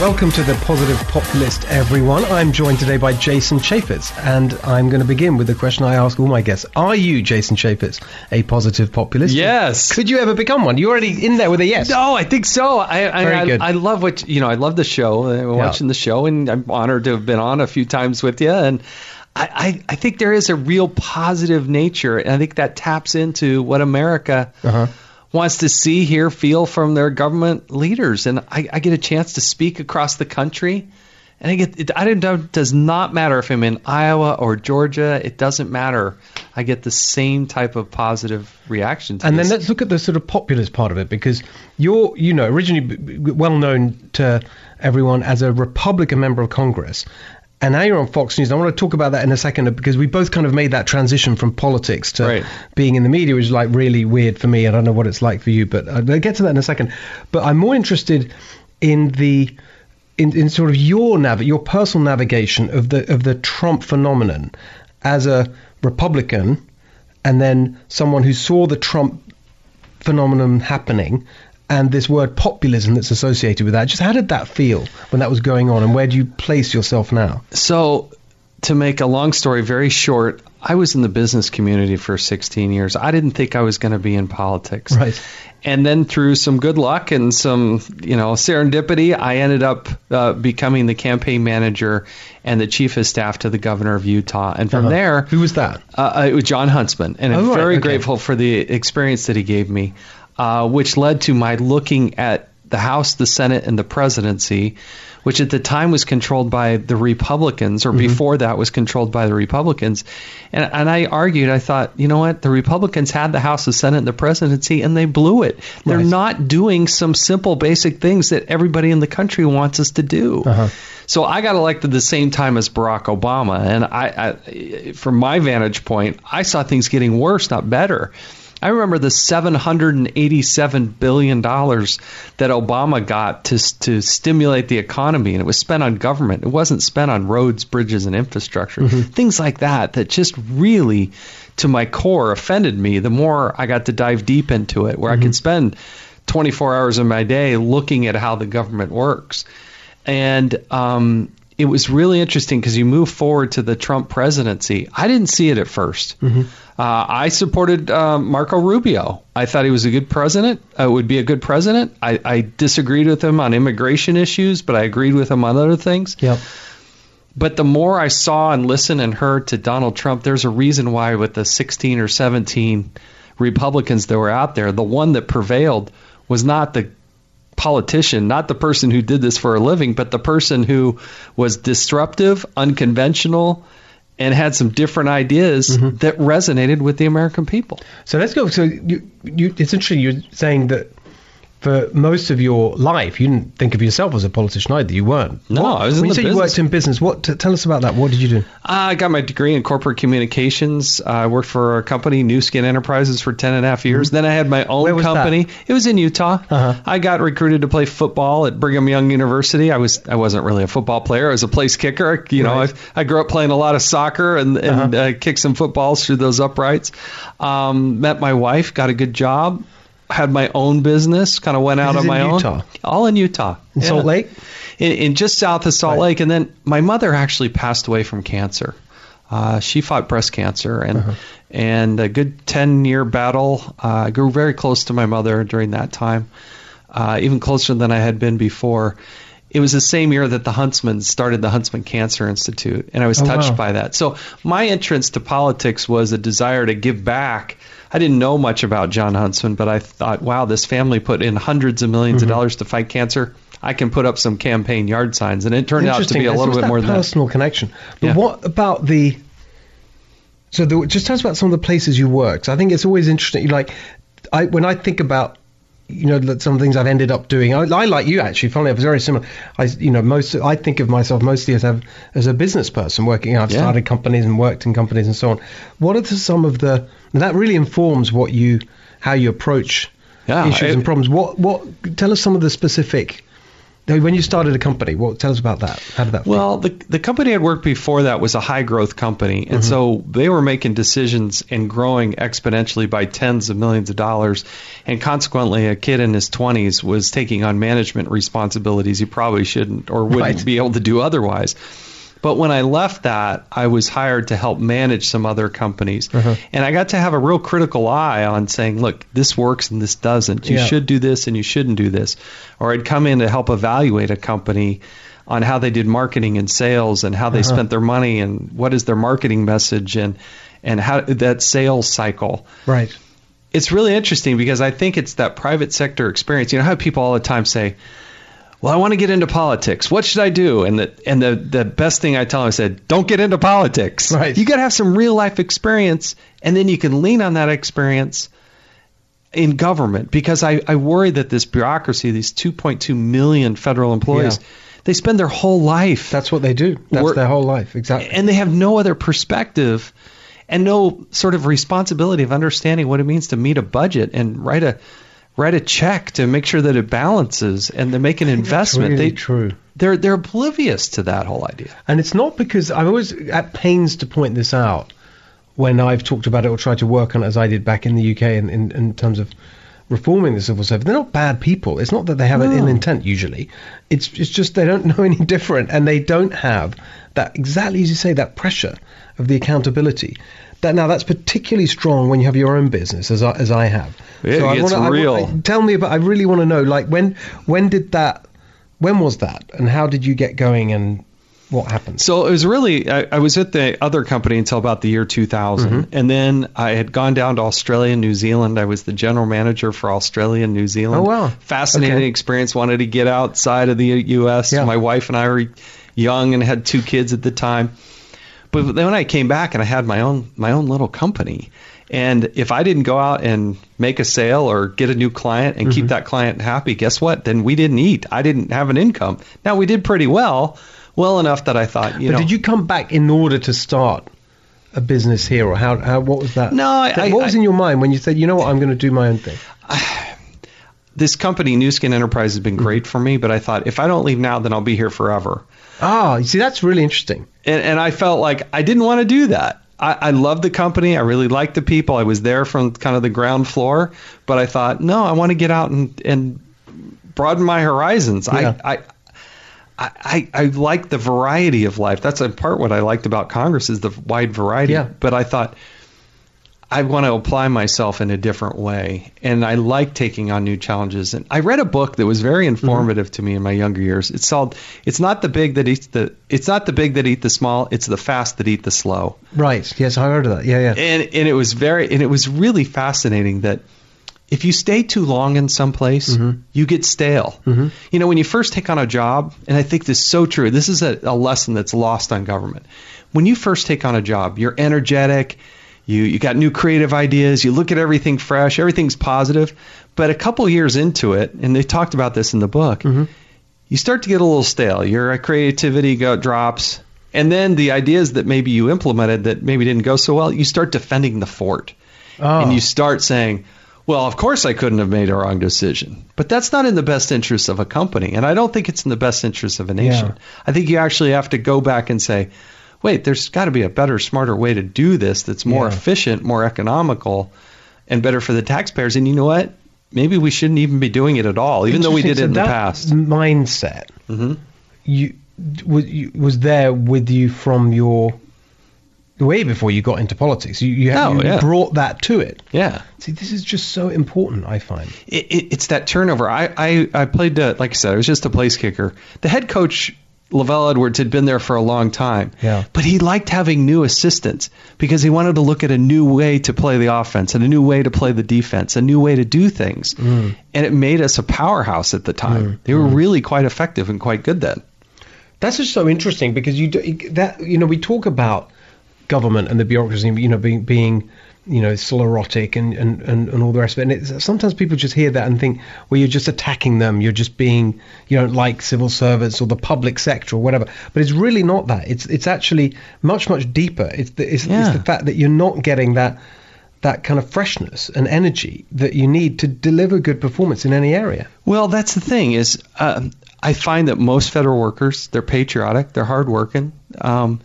Welcome to the Positive Populist, everyone. I'm joined today by Jason Chaffetz, and I'm going to begin with the question I ask all my guests: Are you, Jason Chaffetz, a positive populist? Yes. Could you ever become one? You're already in there with a yes. No, I think so. I I, Very I, good. I love what you know. I love the show. I'm watching the show, and I'm honored to have been on a few times with you. And I, I, I think there is a real positive nature, and I think that taps into what America Uh-huh. Wants to see, hear, feel from their government leaders. And I, I get a chance to speak across the country. And I get it, I don't know, it does not matter if I'm in Iowa or Georgia. It doesn't matter. I get the same type of positive reaction. To And this. then let's look at the sort of populist part of it because you're, you know, originally well known to everyone as a Republican member of Congress. And now you're on Fox News. I want to talk about that in a second because we both kind of made that transition from politics to Right. being in the media, which is like really weird for me. I don't know what it's like for you, but uh, I'll get to that in a second. But I'm more interested in the in, in sort of your nav- your personal navigation of the of the Trump phenomenon as a Republican and then someone who saw the Trump phenomenon happening and this word populism that's associated with that. Just how did that feel when that was going on and where do you place yourself now? So, to make a long story very short, I was in the business community for 16 years. I didn't think I was going to be in politics. Right. And then through some good luck and some, you know, serendipity, I ended up uh, becoming the campaign manager and the chief of staff to the governor of Utah. And from Uh-huh. there, Who was that? uh, it was Jon Huntsman, and I'm Oh, right, very okay. grateful for the experience that he gave me, uh, which led to my looking at the House, the Senate, and the presidency, which at the time was controlled by the Republicans, Mm-hmm. or before that was controlled by the Republicans. And, and I argued, I thought, you know what? The Republicans had the House, the Senate, and the presidency, and they blew it. They're Right. not doing some simple, basic things that everybody in the country wants us to do. Uh-huh. So I got elected the same time as Barack Obama, and I, I, from my vantage point, I saw things getting worse, not better. I remember the 787 billion dollars that Obama got to to stimulate the economy, and it was spent on government. It wasn't spent on roads, bridges, and infrastructure. Things like that that just really, to my core, offended me. The more I got to dive deep into it, where I could spend 24 hours of my day looking at how the government works and um, it was really interesting because you move forward to the Trump presidency. I didn't see it at 1st Uh, I supported uh, Marco Rubio. I thought he was a good president. Uh, would be a good president. I, I disagreed with him on immigration issues, but I agreed with him on other things. Yep. But the more I saw and listened and heard to Donald Trump, there's a reason why with the 16 or 17 Republicans that were out there, the one that prevailed was not the politician, not the person who did this for a living, but the person who was disruptive, unconventional, and had some different ideas mm-hmm. that resonated with the American people. So let's go. So you, you, it's interesting. You're saying that for most of your life, you didn't think of yourself as a politician either. You weren't. No, What- I was in when you the said you worked in business. What? T- tell us about that. What did you do? I got my degree in corporate communications. I worked for a company, Nu Skin Enterprises, for 10 and a half years. Then I had my own Where was that? company. It was in Utah. Uh-huh. I got recruited to play football at Brigham Young University. I was I wasn't really a football player. I was a place kicker. You know, Right. I, I grew up playing a lot of soccer and, and Uh-huh. uh kicked some footballs through those uprights. Um, met my wife, got a good job. Had my own business, kind of went out on my own. Utah? All in Utah. In Yeah Salt Lake. in, in just south of Salt Right. Lake. And then my mother actually passed away from cancer. Uh, she fought breast cancer and Uh-huh. and a good ten year battle. Uh, I grew very close to my mother during that time, uh, even closer than I had been before. It was the same year that the Huntsman started the Huntsman Cancer Institute, and I was Oh, touched wow. by that. So my entrance to politics was a desire to give back. I didn't know much about Jon Huntsman, but I thought, wow, this family put in hundreds of 1000000s Mm-hmm. of dollars to fight cancer. I can put up some campaign yard signs, and it turned out to be a little bit more than that. personal connection. But Yeah. what about the? So the, just tell us about some of the places you worked. I think it's always interesting. Like, I when I think about you know that some things I've ended up doing. I, I like you actually. Funnily, enough, very similar. I you know most I think of myself mostly as a as a business person working. I've Yeah. started companies and worked in companies and so on. What are the, some of the that really informs what you how you approach Yeah, issues it- and problems. What what tell us some of the specific When you started a company, what tell us about that? How did that? feel? Well, the the company I'd worked before that was a high growth company, and mm-hmm. so they were making decisions and growing exponentially by tens of millions of dollars, and consequently, a kid in his 20s was taking on management responsibilities he probably shouldn't or wouldn't Right. be able to do otherwise. But when I left that, I was hired to help manage some other companies. Uh-huh. And I got to have a real critical eye on saying, look, this works and this doesn't. You Yeah. should do this and you shouldn't do this. Or I'd come in to help evaluate a company on how they did marketing and sales and how they Uh-huh. spent their money and what is their marketing message and and how that sales cycle right. it's really interesting because I think it's that private sector experience. You know how people all the time say, "Well, I want to get into politics. What should I do?" And the and the the best thing I tell them I said, "Don't get into politics. Right. You got to have some real life experience, and then you can lean on that experience." In government, because I, I worry that this bureaucracy, these 2.2 million federal employees, Yeah. they spend their whole life That's what they do. That's We're- their whole life. Exactly. and they have no other perspective and no sort of responsibility of understanding what it means to meet a budget and write a write a check to make sure that it balances and to make an investment. really they true. they're they're oblivious to that whole idea. And it's not because I'm always at pains to point this out when I've talked about it or tried to work on it as I did back in the UK in, in, in terms of reforming the civil service. They're not bad people. It's not that they have an ill intent usually. It's it's just they don't know any different and they don't have that exactly as you say that pressure of the accountability. That now that's particularly strong when you have your own business as I, as I have. It I gets wanna- I real. I- tell me about. I really want to know. Like when when did that? When was that? And how did you get going? And what happened? So it was really I, I was at the other company until about the year 2000, Mm-hmm. and then I had gone down to Australia and New Zealand. I was the general manager for Australia and New Zealand. Oh, wow. Fascinating Okay. experience. Wanted to get outside of the U.S. Yeah. My wife and I were young and had two kids at the time. But then when I came back and I had my own my own little company, and if I didn't go out and make a sale or get a new client and Mm-hmm. keep that client happy, guess what? Then we didn't eat. I didn't have an income. Now we did pretty well, well enough that I thought, you but know, did you come back in order to start a business here, or how? how what was that? No, I- That- I- what was I- in your mind when you said, you know what, I'm going to do my own thing? this company, Nu Skin Enterprise, has been great for me. But I thought if I don't leave now, then I'll be here forever. Ah, you see, that's really interesting. and, and I felt like I didn't want to do that. I, I loved the company. I really liked the people. I was there from kind of the ground floor, but I thought, no, I want to get out and, and broaden my horizons. Yeah. I, I, I, I, I like the variety of life. That's in part what I liked about Congress is the wide variety. Yeah. But I thought I want to apply myself in a different way, and I like taking on new challenges. And I read a book that was very mm-hmm. informative to me in my younger years. It's called "It's not the big that eats the It's not the big that eat the small. It's the fast that eat the slow." Right. Yes, I heard of that. Yeah, yeah. And and it was very and it was really fascinating that if you stay too long in some place, mm-hmm. you get stale. Mm-hmm. You know, when you first take on a job, and I think this is so true. This is a, a lesson that's lost on government. When you first take on a job, you're energetic. You you got new creative ideas. You look at everything fresh. Everything's positive. But a couple years into it, and they talked about this in the book, mm-hmm. you start to get a little stale. Your uh, creativity go, drops, and then the ideas that maybe you implemented that maybe didn't go so well, you start defending the fort, Oh. and you start saying, "Well, of course I couldn't have made a wrong decision." But that's not in the best interest of a company, and I don't think it's in the best interest of a nation. Yeah. I think you actually have to go back and say, "Wait, there's got to be a better, smarter way to do this that's more Yeah. efficient, more economical, and better for the taxpayers." And you know what? Maybe we shouldn't even be doing it at all, even though we did it in So the past. Mindset. hmm You was, you was there with you from your way before you got into politics. You you, Oh, you yeah. brought that to it. Yeah. See, this is just so important. I find. it, it, it's that turnover. I, I, I played, uh, like I said, I was just a place kicker. The head coach, LaVell Edwards, had been there for a long time. Yeah. But he liked having new assistants because he wanted to look at a new way to play the offense and a new way to play the defense, a new way to do things. Mm. And it made us a powerhouse at the time. They were really quite effective and quite good then. That's just so interesting because you do, that you know we talk about government and the bureaucracy, you know, being being you know sclerotic and, and, and, and all the rest of it. And it's, sometimes people just hear that and think, well, you're just attacking them. You're just being you don't like civil servants or the public sector or whatever. But it's really not that. It's it's actually much much deeper. It's the it's, Yeah. it's the fact that you're not getting that that kind of freshness and energy that you need to deliver good performance in any area. Well, that's the thing is, um, I find that most federal workers, they're patriotic, they're hardworking. Um,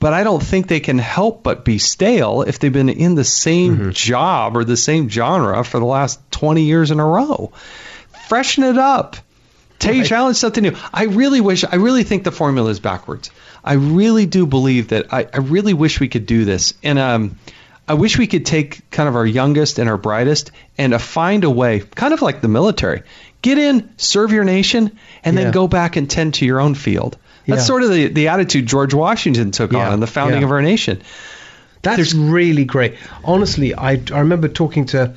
but I don't think they can help but be stale if they've been in the same Mm-hmm. job or the same genre for the last 20 years in a row. Freshen it up. Take Right. challenge something new. I really wish, I really think the formula is backwards. I really do believe that, I, I really wish we could do this. And um, I wish we could take kind of our youngest and our brightest and uh, find a way, kind of like the military, get in, serve your nation, and Yeah. then go back and tend to your own field. That's Yeah. sort of the, the attitude George Washington took Yeah, on in the founding yeah. of our nation. That's There's- really great. Honestly, I, I remember talking to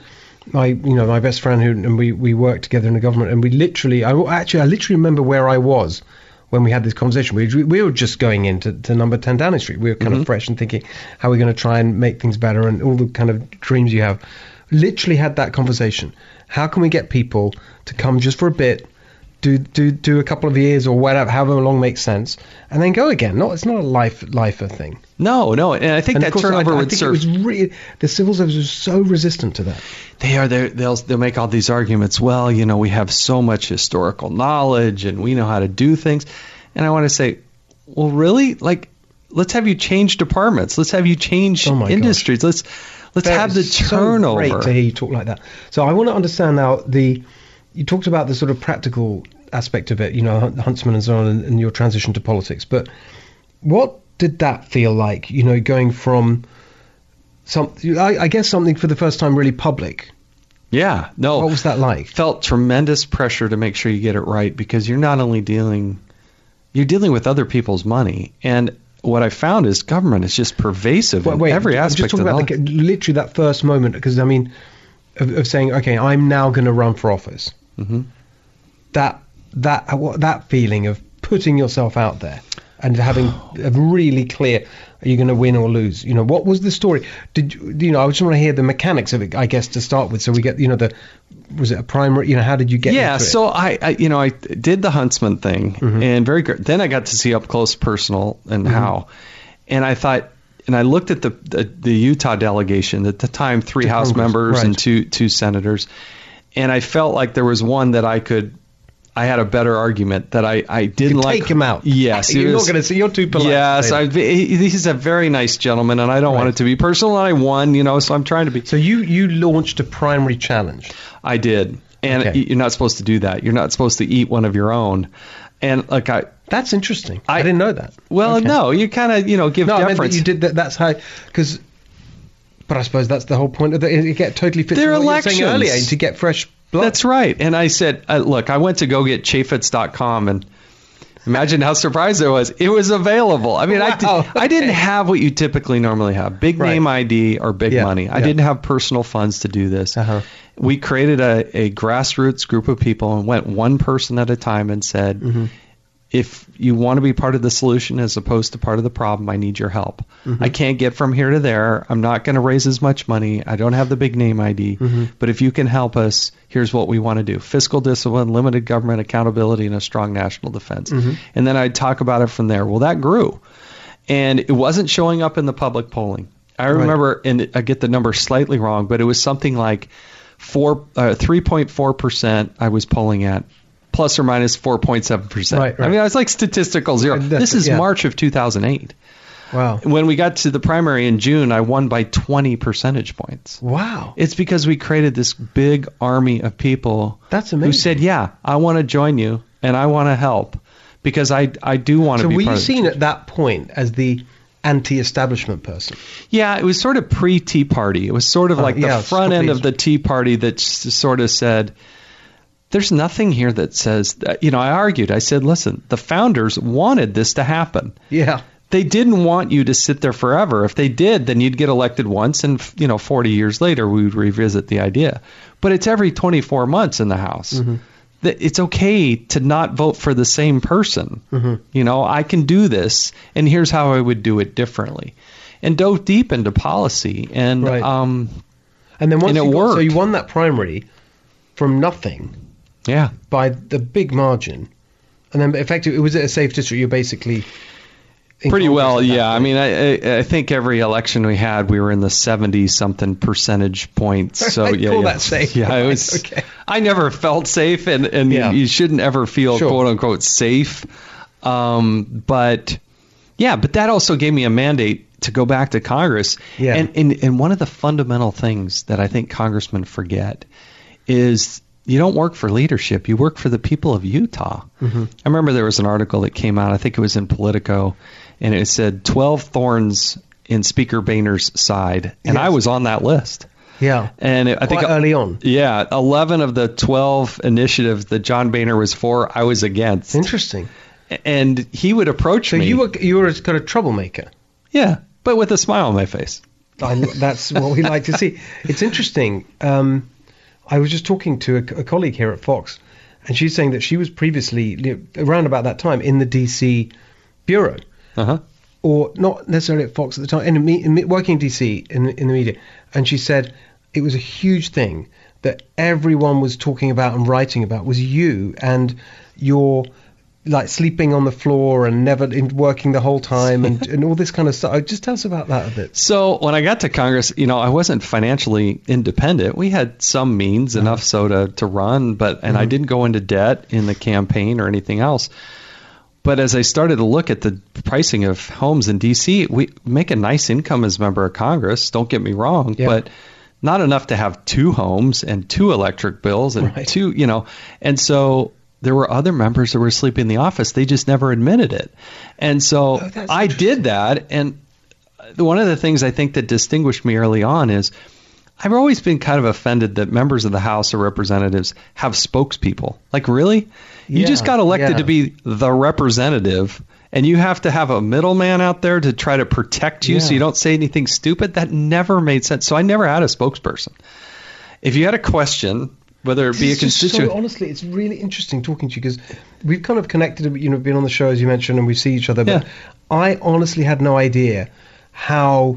my you know my best friend who and we we worked together in the government and we literally I actually I literally remember where I was when we had this conversation. We we were just going into to number 10 Downing Street. We were kind of mm-hmm. fresh and thinking how we're going to try and make things better and all the kind of dreams you have. Literally had that conversation. How can we get people to come just for a bit? Do, do do a couple of years or whatever, however long makes sense, and then go again. No, it's not a life lifer thing. No, no, and I think And that course, turnover I, I would think serve. it was re- the civil service was so resistant to that. they are they'll they'll make all these arguments well you know we have so much historical knowledge and we know how to do things and i want to say well really like let's have you change departments let's have you change Oh my gosh. industries let's let's have the It's so turnover great to hear you talk like that. So I want to understand now the. You talked about the sort of practical aspect of it, you know, Hun- Huntsman and so on, and, and your transition to politics. But what did that feel like? You know, going from some, I, I guess something for the first time really public. yeah no What was that like? felt tremendous pressure to make sure you get it right because you're not only dealing you're dealing with other people's money and what I found is government is just pervasive Wait, in wait, every I'm aspect just talking of about like, literally that first moment, because I mean, of, of saying, okay, I'm now going to run for office. Mhm. That that what that feeling of putting yourself out there and having a really clear, are you going to win or lose? You know, what was the story? Did you, you know? I just want to hear the mechanics of it, I guess, to start with, so we get, you know, the was it a primary? You know, how did you get? yeah so I, I you know i did the huntsman thing Mm-hmm. and very good then i got to see up close personal and how and i thought and i looked at the the, the utah delegation at the time three house members and two two senators and i felt like there was one that i could i had a better argument that i i didn't like take him out. yes you're was- not going to see. You're too polite. Yes, I, he's a very nice gentleman, and I don't want it to be personal. And I won, you know, so I'm trying to be. So you you launched a primary challenge. I did. And Okay. you're not supposed to do that. You're not supposed to eat one of your own. And like I, That's interesting. I, I- didn't know that. well, Okay. no, you kind of, you know, give No, I meant that deference. you did that. That's how because. But I suppose that's the whole point of it. It get totally fits They're what you were saying elections. earlier to get fresh blood. That's right. And I said, uh, look, I went to go get Chaffetz.com and imagine how surprised I was. It was available. I mean, I, Wow, did, I didn't have what you typically normally have big Right. name ID or big Yeah, money. I yeah. didn't have personal funds to do this. Uh-huh. We created a, a grassroots group of people and went one person at a time and said, Mm-hmm. If you want to be part of the solution as opposed to part of the problem, I need your help. Mm-hmm. I can't get from here to there. I'm not going to raise as much money. I don't have the big name ID. Mm-hmm. But if you can help us, here's what we want to do fiscal discipline, limited government accountability, and a strong national defense. Mm-hmm. And then I'd talk about it from there. Well, that grew. And it wasn't showing up in the public polling. I remember, and I get the number slightly wrong, but it was something like four, uh, 3.4% I was polling at, plus or minus 4.7%. Right, I mean, I was like statistical zero. This is yeah. March of 2008. Wow. When we got to the primary in June, I won by 20 percentage points. Wow. It's because we created this big army of people That's amazing. who said, "Yeah, I want to join you and I want to help because I I do want to So be were part you seen at that point as the anti-establishment person? Yeah, it was sort of pre Tea Party. It was sort of Uh, like yeah, the front end of the Tea Party that sort of said, "There's nothing here that says." That, you know, I argued. I said, "Listen, the founders wanted this to happen. Yeah. They didn't want you to sit there forever. If they did, then you'd get elected once, and you know, 40 years later, we would revisit the idea. But it's every 24 months in the House." Mm-hmm. It's okay to not vote for the same person. Mm-hmm. You know, I can do this, and here's how I would do it differently. And dove deep into policy, and Right. um, And then once And it you got, so you won that primary from nothing yeah, by the big margin, and then effectively it was it a safe district? You're basically Pretty well, yeah. I mean, I, I, think every election we had, we were in the seventy something percentage points. So yeah, call yeah. that safe. Yeah, it was. okay. I never felt safe, and and Yeah. you, you shouldn't ever feel Sure. quote unquote safe. Um, but yeah, but that also gave me a mandate to go back to Congress. Yeah. And and and one of the fundamental things that I think congressmen forget is you don't work for leadership, you work for the people of Utah. Mm-hmm. I remember there was an article that came out, I think it was in Politico, and it said 12 thorns in Speaker Boehner's side, and Yes. I was on that list. yeah, And it, I think quite early on. yeah, 11 of the 12 initiatives that John Boehner was for, I was against. Interesting. And he would approach So me. you were you were kind of troublemaker. yeah, but with a smile on my face. I, that's what we like to see. It's interesting. Um, I was just talking to a, a colleague here at Fox, and she's saying that she was previously around about that time in the DC bureau, Uh huh. or not necessarily at Fox at the time, in, in working in DC in, in the media. And she said it was a huge thing that everyone was talking about and writing about was you and your like sleeping on the floor and never in, working the whole time and, and all this kind of stuff. Oh, just tell us about that a bit. So when I got to Congress, you know, I wasn't financially independent. We had some means, uh-huh. enough so to, to run, but and I mm-hmm. didn't go into debt in the campaign or anything else. But as I started to look at the pricing of homes in D.C., we make a nice income as a member of Congress. Don't get me wrong, Yeah. but not enough to have two homes and two electric bills and Right. two, you know. And so there were other members that were sleeping in the office. They just never admitted it. And so Oh, I did that. And one of the things I think that distinguished me early on is I've always been kind of offended that members of the House of Representatives have spokespeople. Like, really? You Yeah, just got elected yeah. to be the representative, and you have to have a middleman out there to try to protect you so you don't say anything stupid? That never made sense. So I never had a spokesperson. If you had a question, whether it be a constituent. So, honestly, it's really interesting talking to you because we've kind of connected, you know, been on the show as you mentioned, and we see each other. But Yeah. I honestly had no idea how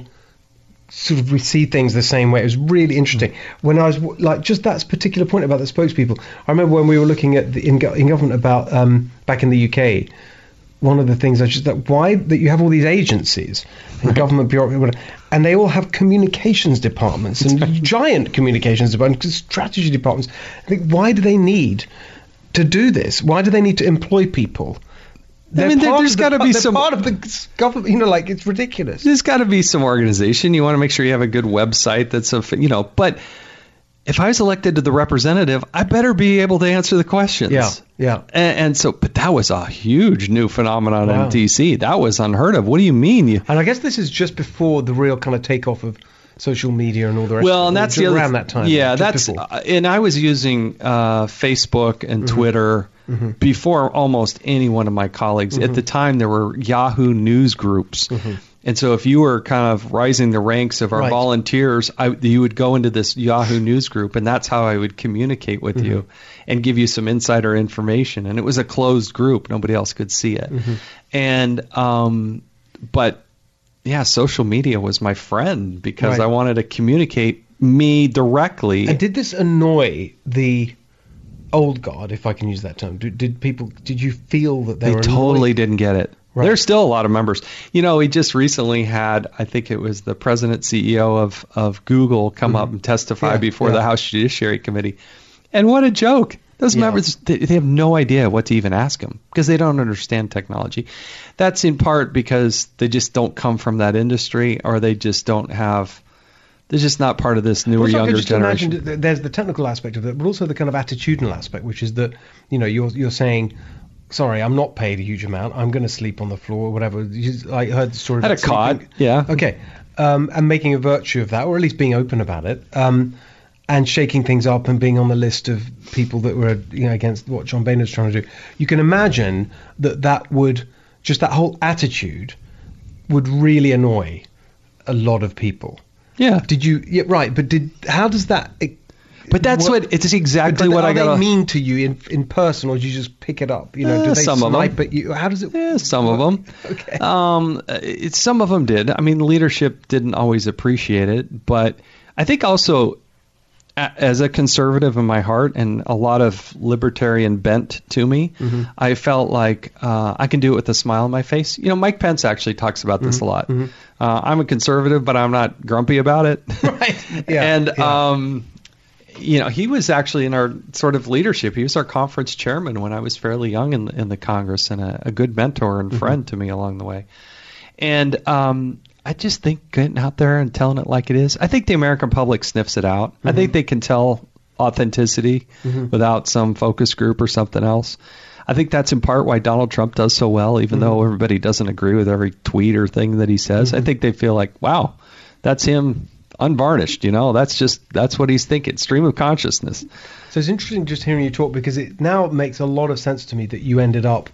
sort of we see things the same way. It was really interesting when I was like just that particular point about the spokespeople. I remember when we were looking at the, in, in government about um, back in the UK. One of the things I just that why that you have all these agencies and government bureaucracy, and they all have communications departments and giant communications departments, strategy departments. I think why do they need to do this? Why do they need to employ people? They're mean, there- part there's the- gotta be some- part of the government. You know, like it's ridiculous. There's got to be some organization. You want to make sure you have a good website that's a, you know, but if I was elected to the representative, I better be able to answer the questions. Yeah, yeah. And, and so, but that was a huge new phenomenon Wow. in DC. That was unheard of. What do you mean? You, And I guess this is just before the real kind of takeoff of social media and all the rest. well, of it. and that's the other around that time. Yeah, that's uh, and I was using uh, Facebook and Mm-hmm. Twitter before almost any one of my colleagues. Mm-hmm. At the time, there were Yahoo news groups. And so, if you were kind of rising the ranks of our Right. volunteers, I, you would go into this Yahoo news group, and that's how I would communicate with you and give you some insider information. And it was a closed group; nobody else could see it. And um, but yeah, social media was my friend because Right. I wanted to communicate me directly. And did this annoy the old guard, if I can use that term? Did, did people? Did you feel that they, they were totally annoyed? didn't get it. Right. There's still a lot of members. You know, we just recently had, I think it was the president CEO of, of Google come up and testify Mm-hmm. Yeah, before yeah. the House Judiciary Committee. And what a joke. Those Yeah. members, they, they have no idea what to even ask him because they don't understand technology. That's in part because they just don't come from that industry or they just don't have, they're just not part of this newer, Also, younger generation. there's the technical aspect of it, but also the kind of attitudinal aspect, which is that you know you're you're saying, sorry, I'm not paid a huge amount. I'm going to sleep on the floor or whatever. You, I heard the story. Had a cot, yeah. Okay, um, and making a virtue of that, or at least being open about it, um, and shaking things up and being on the list of people that were you know against what John Boehner's trying to do. You can imagine that that would just that whole attitude would really annoy a lot of people. Yeah. Did you? Yeah, right. But did how does that? But that's what, it's exactly what I got they mean to you in in person, or do you just pick it up? You know, Eh, do they some of 'em. snipe at you? How does it? Yeah, some of them. Okay. Um, it, some of them did. I mean, leadership didn't always appreciate it, but I think also as a conservative in my heart and a lot of libertarian bent to me, Mm-hmm. I felt like uh, I can do it with a smile on my face. You know, Mike Pence actually talks about this a lot. Uh, I'm a conservative, but I'm not grumpy about it. Right. Yeah, and yeah. um, you know, he was actually in our sort of leadership. He was our conference chairman when I was fairly young in, in the Congress and a, a good mentor and mm-hmm. friend to me along the way. And um, I just think getting out there and telling it like it is. I think the American public sniffs it out. I think mm-hmm. they can tell authenticity mm-hmm. without some focus group or something else. I think that's in part why Donald Trump does so well, even though everybody doesn't agree with every tweet or thing that he says. I think they feel like, wow, that's him unvarnished. You know, that's just that's what he's thinking. Stream of consciousness. So it's interesting just hearing you talk because it now makes a lot of sense to me that you ended up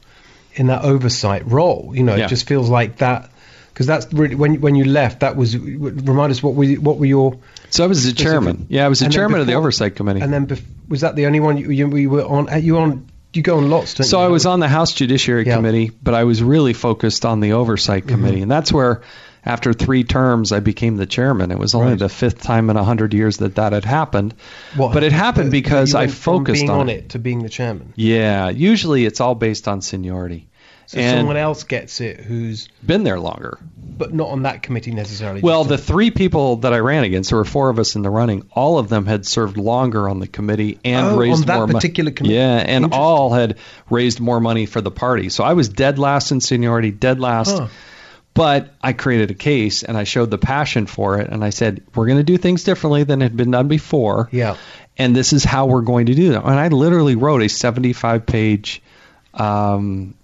in that oversight role. You know, Yeah. it just feels like that because that's really when when you left. That was remind us what were what were your So I was the chairman. Yeah, I was the chairman of the oversight committee. and then bef- was that the only one you, you, you were on? uh, You on? You go on lots. Don't So you? I was on the House Judiciary Yeah. Committee, but I was really focused on the Oversight Committee, and that's where, after three terms, I became the chairman. It was only Right. the fifth time in a hundred years that that had happened, What- but it happened uh, but because you I focused on, on it. it to being the chairman. Yeah, usually it's all based on seniority. So and someone else gets it who's been there longer. but not on that committee necessarily. Well, the three people that I ran against, there were four of us in the running. All of them had served longer on the committee and Oh, raised on that more money. particular committee. Yeah, and all had raised more money for the party. So I was dead last in seniority, dead last. Huh. But I created a case and I showed the passion for it, and I said we're going to do things differently than had been done before. Yeah. And this is how we're going to do that. And I literally wrote a 75-page um,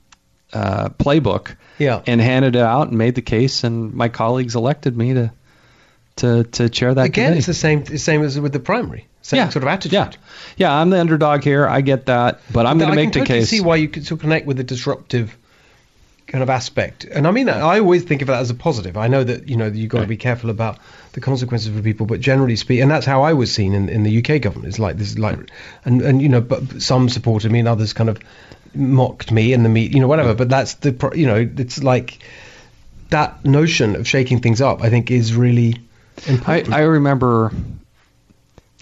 uh, playbook Yeah. and handed it out and made the case, and my colleagues elected me to to to chair that Again, committee. it's the same same as with the primary. Same yeah, sort of attitude. Yeah, yeah. I'm the underdog here. I get that, but I'm going to I make can the totally case. see why you could still connect with the disruptive kind of aspect. And I mean, I always think of that as a positive. I know that you know you've got to be careful about the consequences for people, but generally speaking, and that's how I was seen in, in the UK government. It's like this is like, and and you know, but some supported me and others kind of mocked me and the me, you know, whatever. But that's the pro- you know, it's like that notion of shaking things up. I think is really I, important. I remember,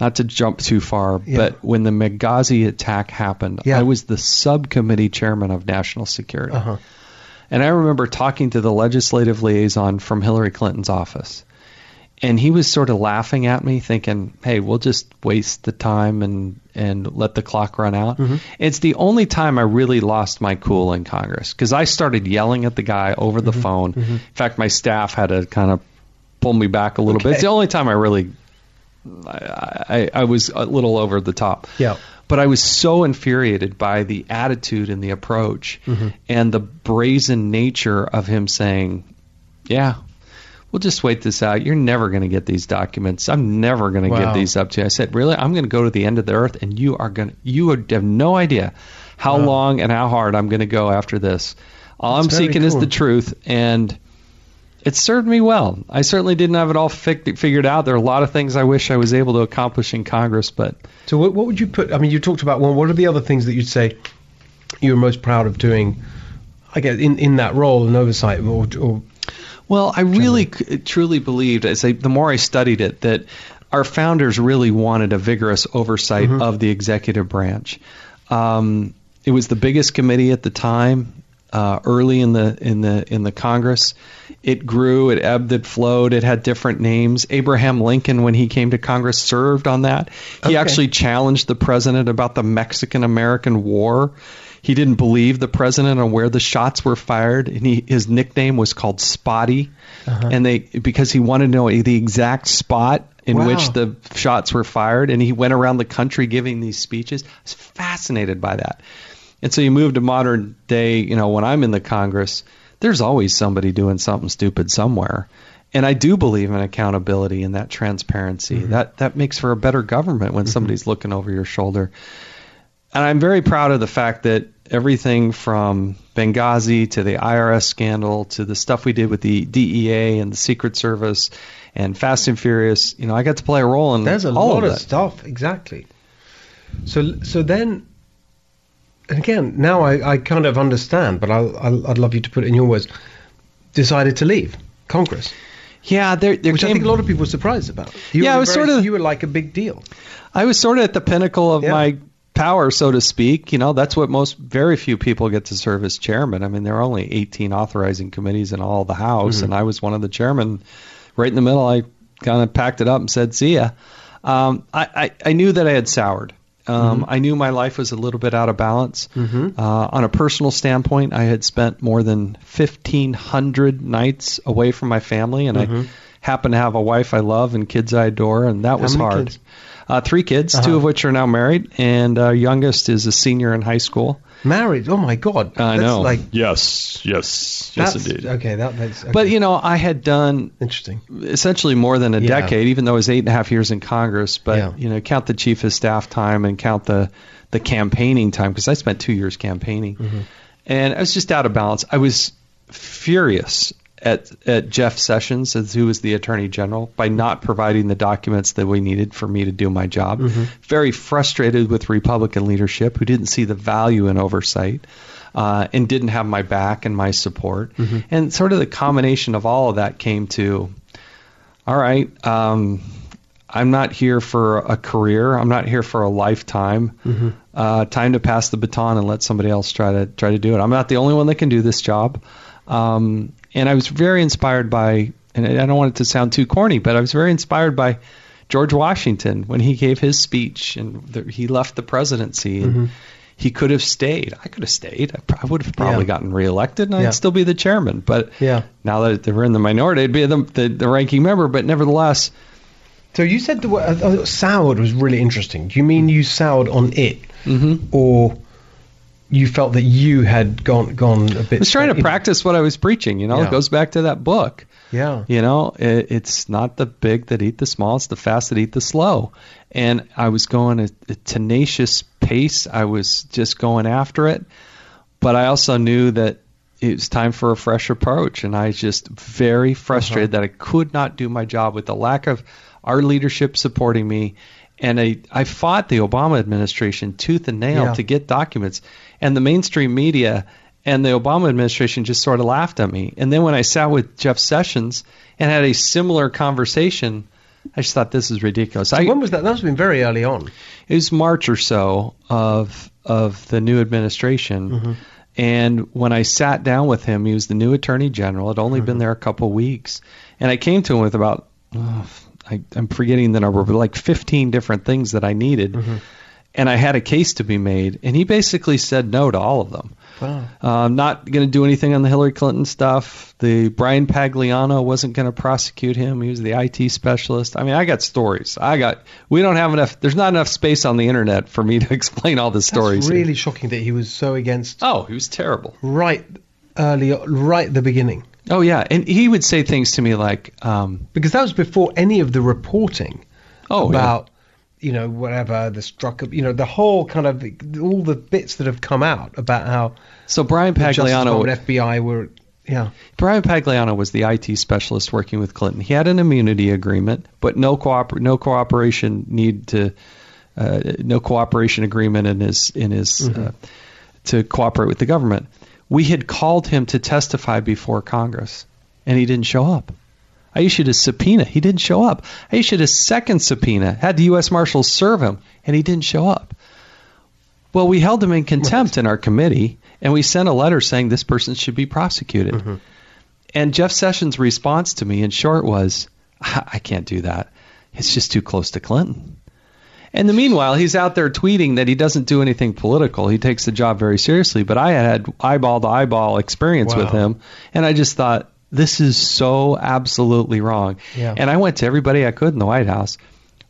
not to jump too far, Yeah. but when the Benghazi attack happened, Yeah. I was the subcommittee chairman of national security. uh-huh. And I remember talking to the legislative liaison from Hillary Clinton's office. And he was sort of laughing at me, thinking, hey, we'll just waste the time and, and let the clock run out. Mm-hmm. It's the only time I really lost my cool in Congress because I started yelling at the guy over Mm-hmm. the phone. In fact, my staff had to kind of pull me back a little bit. It's the only time I really, I, I, I was a little over the top Yeah. But I was so infuriated by the attitude and the approach Mm-hmm. and the brazen nature of him saying, "Yeah, we'll just wait this out. You're never going to get these documents. I'm never going to Wow. give these up to you." I said, "Really? I'm going to go to the end of the earth, and you are going to. You would have no idea how Wow. long and how hard I'm going to go after this. All That's I'm seeking is the truth, and." It served me well. I certainly didn't have it all fig- figured out. There are a lot of things I wish I was able to accomplish in Congress, but So what, what would you put? I mean, you talked about well, what are the other things that you'd say you were most proud of doing? I guess in, in that role and oversight, or, or Well, I really c- truly believed, as I, the more I studied it, that our founders really wanted a vigorous oversight of the executive branch. Um, it was the biggest committee at the time, uh, early in the in the in the Congress. It grew, it ebbed, it flowed. It had different names. Abraham Lincoln, when he came to Congress, served on that. He Okay. actually challenged the president about the Mexican American War. He didn't believe the president on where the shots were fired, and he, his nickname was called Spotty, and they because he wanted to know the exact spot in Wow. which the shots were fired, and he went around the country giving these speeches. I was fascinated by that, and so you move to modern day. You know, when I'm in the Congress, there's always somebody doing something stupid somewhere. And I do believe in accountability and that transparency. Mm-hmm. That that makes for a better government when mm-hmm. somebody's looking over your shoulder and I'm very proud of the fact that everything from Benghazi to the IRS scandal to the stuff we did with the DEA and the Secret Service and Fast and Furious, you know, I got to play a role in that. there's a lot of of stuff. Exactly. So so then, again, now I, I kind of understand, but I'll, I'll I'd love you to put it in your words. Decided to leave Congress. Yeah, there, there which came, I think a lot of people were surprised about. You Yeah, were I was very- sort of- you were like a big deal. I was sort of at the pinnacle of Yeah. my power, so to speak. You know, that's what most, very few people get to serve as chairman. I mean, there are only 18 authorizing committees in all the House, Mm-hmm. and I was one of the chairmen. Right in the middle, I kind of packed it up and said, "See ya." Um, I, I, I knew that I had soured. Um, Mm-hmm. I knew my life was a little bit out of balance. Uh, on a personal standpoint, I had spent more than 1,500 nights away from my family, and I happen to have a wife I love and kids I adore, and that was many hard. kids? Uh, three kids, two Uh-huh. of which are now married, and uh, youngest is a senior in high school. Married. Oh my God. I That's know. Like yes, yes, yes, indeed. okay. That, makes. okay. But you know, I had done interesting. essentially more than a Yeah. decade, even though I was eight and a half years in Congress. But Yeah. you know, count the chief of staff time and count the the campaigning time because I spent two years campaigning, Mm-hmm. and I was just out of balance. I was furious at at Jeff Sessions, who was the Attorney General, by not providing the documents that we needed for me to do my job. Mm-hmm. Very frustrated with Republican leadership who didn't see the value in oversight. Uh, and didn't have my back and my support, Mm-hmm. and sort of the combination of all of that came to all right, um, I'm not here for a career. I'm not here for a lifetime. Mm-hmm. Uh, time to pass the baton and let somebody else try to try to do it. I'm not the only one that can do this job. Um, and I was very inspired by, and I don't want it to sound too corny, but I was very inspired by George Washington when he gave his speech and the, he left the presidency. And He could have stayed. I could have stayed. I, pr- I would have probably Yeah. gotten reelected, and I'd still be the chairman. But Yeah. now that they were in the minority, I'd be the, the, the ranking member. But nevertheless, So you said the word uh, uh, soured was really interesting. Do you mean you soured on it, Mhm. or you felt that you had gone gone a bit? I was trying to practice what I was preaching. You know, Yeah. it goes back to that book. Yeah. You know, it, it's not the big that eat the small; it's the fast that eat the slow. And I was going a, a tenacious pace. I was just going after it, but I also knew that it was time for a fresh approach. And I was just very frustrated uh-huh. that I could not do my job with the lack of our leadership supporting me. And I, I fought the Obama administration tooth and nail Yeah. to get documents. And the mainstream media and the Obama administration just sort of laughed at me. And then when I sat with Jeff Sessions and had a similar conversation, I just thought this is ridiculous. I, when was that? That must have been very early on. it was March or so of of the new administration. Mm-hmm. And when I sat down with him, he was the new attorney general. Had only Mm-hmm. been there a couple of weeks, and I came to him with about oh, I, I'm forgetting the number, but like 15 different things that I needed. Mm-hmm. And I had a case to be made, and he basically said no to all of them. Wow. Uh, not going to do anything on the Hillary Clinton stuff. The Bryan Pagliano wasn't going to prosecute him. He was the IT specialist. I mean, I got stories. I got. We don't have enough. There's not enough space on the internet for me to explain all the stories. That's really shocking that he was so against Oh, he was terrible. right early, right at the beginning, Oh yeah, and he would say things to me like, um, because that was before any of the reporting "Oh, yeah. about you know whatever the struck you know the whole kind of all the bits that have come out about how So Bryan Pagliano, Department, FBI were yeah Bryan Pagliano was the IT specialist working with Clinton. He had an immunity agreement, but no cooper- no cooperation need to uh, no cooperation agreement in his in his uh, to cooperate with the government. We had called him to testify before Congress, and he didn't show up. I issued a subpoena. He didn't show up. I issued a second subpoena, had the U.S. Marshals serve him, and he didn't show up. Well, we held him in contempt in our committee, and we sent a letter saying this person should be prosecuted. Mm-hmm. And Jeff Sessions' response to me, in short, was, "I can't do that. It's just too close to Clinton." And the meanwhile, he's out there tweeting that he doesn't do anything political. He takes the job very seriously. But I had eyeball to eyeball experience with him, and I just thought this is so absolutely wrong. Yeah. And I went to everybody I could in the White House,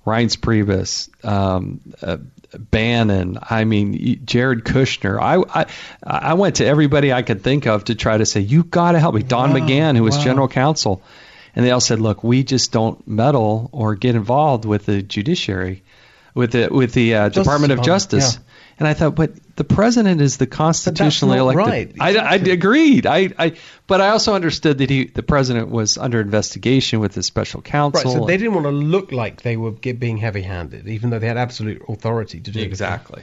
Reince Priebus, um, uh, Bannon. I mean, Jared Kushner. I, I I went to everybody I could think of to try to say you got to help me. Don Wow, McGahn, who was wow. general counsel, and they all said, look, we just don't meddle or get involved with the judiciary, with the with the uh, Department of Department, Justice. yeah. And I thought, but the president is the constitutionally elected. right, I, I agreed. I, I, but I also understood that he, the president, was under investigation with the special counsel. right so they didn't want to look like they were being heavy-handed even though they had absolute authority to do it exactly.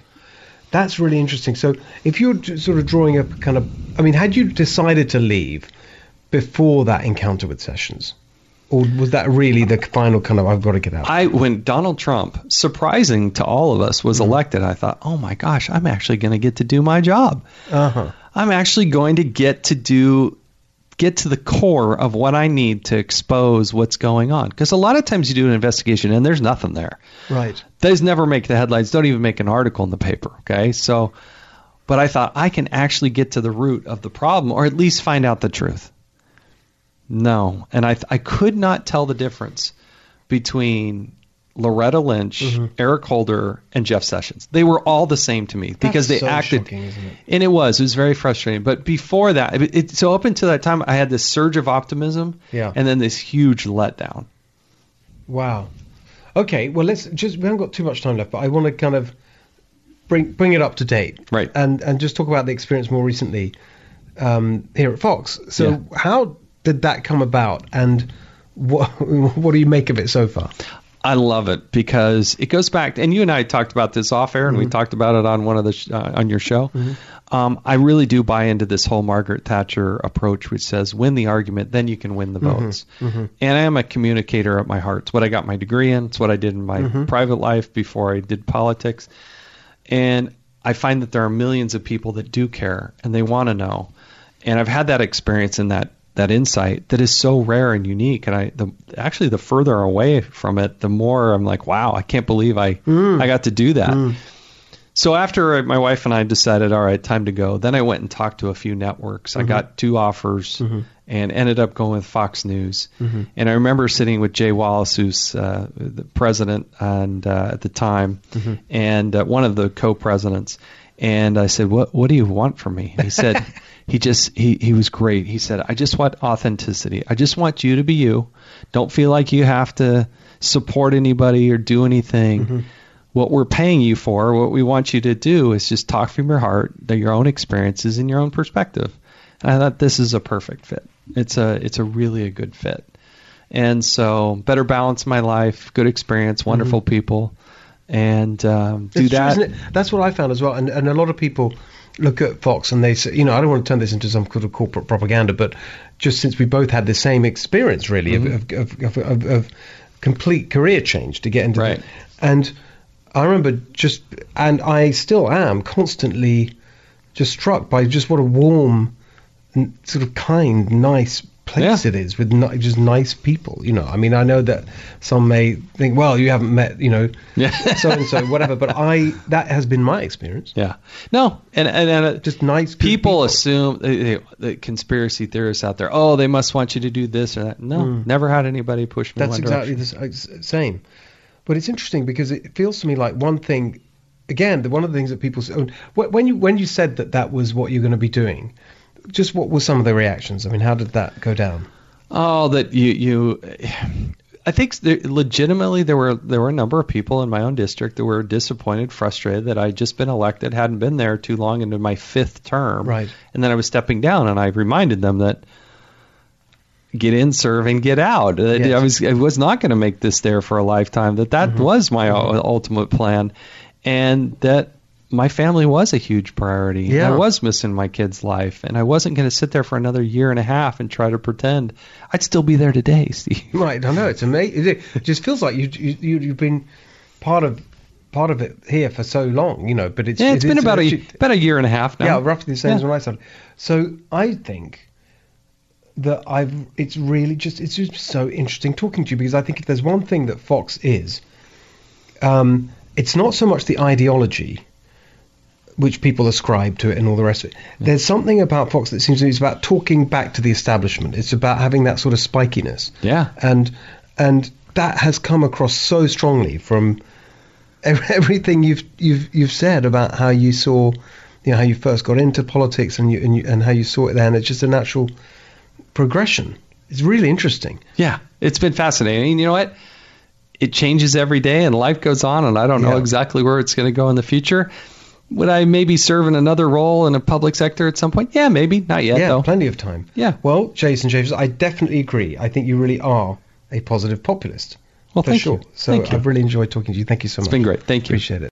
That's really interesting. So, if you're sort of drawing up kind of, I mean, had you decided to leave before that encounter with Sessions? Or was that really the final kind of I've got to get out? I when Donald Trump, surprising to all of us, was elected, I thought, oh my gosh, I'm actually going to get to do my job. Uh huh. I'm actually going to get to do get to the core of what I need to expose what's going on. Because a lot of times you do an investigation and there's nothing there. Right. Those never make the headlines. Don't even make an article in the paper. Okay, so. But I thought I can actually get to the root of the problem, or at least find out the truth. No, and I I could not tell the difference between Loretta Lynch, Mhm. Eric Holder, and Jeff Sessions. They were all the same to me because they so acted shocking, it? and it was. It was very frustrating. But before that, it, it, so up until that time, I had this surge of optimism, Yeah. and then this huge letdown. Wow. Okay, well let's just we haven't got too much time left, but I want to kind of bring bring it up to date. Right. And and just talk about the experience more recently um, here at Fox. So Yeah. how did that come about and what what do you make of it so far? I love it because it goes back, and you and I talked about this off air, and we mm-hmm. talked about it on one of the sh- uh, on your show. Mm-hmm. Um, I really do buy into this whole Margaret Thatcher approach, which says win the argument, then you can win the mm-hmm. votes. And I am a communicator at my heart. It's what I got my degree in. It's what I did in my private life before I did politics. And I find that there are millions of people that do care and they want to know. And I've had that experience in that that insight that is so rare and unique. And I the actually the further away from it, the more I'm like, wow, I can't believe I I got to do that. So after my wife and I decided, all right, time to go, then I went and talked to a few networks. I got two offers and ended up going with Fox News. And I remember sitting with Jay Wallace, who's uh, the president and uh, at the time, and uh, one of the co-presidents. And I said, "What What do you want from me?" He said, "He just he he was great." He said, "I just want authenticity. I just want you to be you. Don't feel like you have to support anybody or do anything." what we're paying you for, what we want you to do is just talk from your heart, your own experiences and your own perspective. And I thought this is a perfect fit. It's a it's a really a good fit. And so better balance in my life, good experience, wonderful people, and um, do It's true, that. it? That's what I found as well. And, and a lot of people look at Fox and they say, you know, I don't want to turn this into some sort of corporate propaganda, but just since we both had the same experience, really, of, mm-hmm. of, of, of, of complete career change to get into Right. it. And I remember just, and I still am constantly just struck by just what a warm, sort of kind, nice place Yeah. it is with ni- just nice people. You know, I mean, I know that some may think, well, you haven't met, you know, Yeah. so and so, whatever. But I that has been my experience. yeah. No, and and, and uh, Just nice good people, assume they, the conspiracy theorists out there. Oh, they must want you to do this or that. No, never had anybody push me. That's exactly direction. the uh, same. But it's interesting because it feels to me like one thing. Again, the, one of the things that people say, when you when you said that that was what you're going to be doing, just what were some of the reactions? I mean, how did that go down? Oh, that you you. I think there, legitimately there were there were a number of people in my own district that were disappointed, frustrated that I'd just been elected, hadn't been there too long into my fifth term, Right. And then I was stepping down, and I reminded them that get in, serve, and get out. Yes. I was I was not going to make this there for a lifetime. That that mm-hmm. was my u- ultimate plan, and that my family was a huge priority. Yeah. I was missing my kid's life, and I wasn't going to sit there for another year and a half and try to pretend I'd still be there today, Steve. Right, I know it's amazing. It just feels like you, you you- you've been part of part of it here for so long, you know. But it's Yeah, it's it- been about a about a year and a half now. Yeah, roughly the same as Yeah. when I started. So I think that I've it's really just it's just so interesting talking to you because I think if there's one thing that Fox is, um, it's not so much the ideology which people ascribe to it and all the rest of it. There's something about Fox that seems to me it's about talking back to the establishment. It's about having that sort of spikiness. Yeah. And and that has come across so strongly from everything you've you've you've said about how you saw you know how you first got into politics and you and, you, and how you saw it then it's just a natural progression it's really interesting Yeah, it's been fascinating. You know what? It changes every day, and life goes on, and I don't know Yeah. exactly where it's going to go in the future. Would I maybe serve in another role in a public sector at some point? Yeah, maybe. Not yet, yeah though. plenty of time Yeah. well jason james i definitely agree i think you really are a positive populist Well, for thank sure you. so Thank you. i've really enjoyed talking to you thank you so It's much been great. Thank you. appreciate it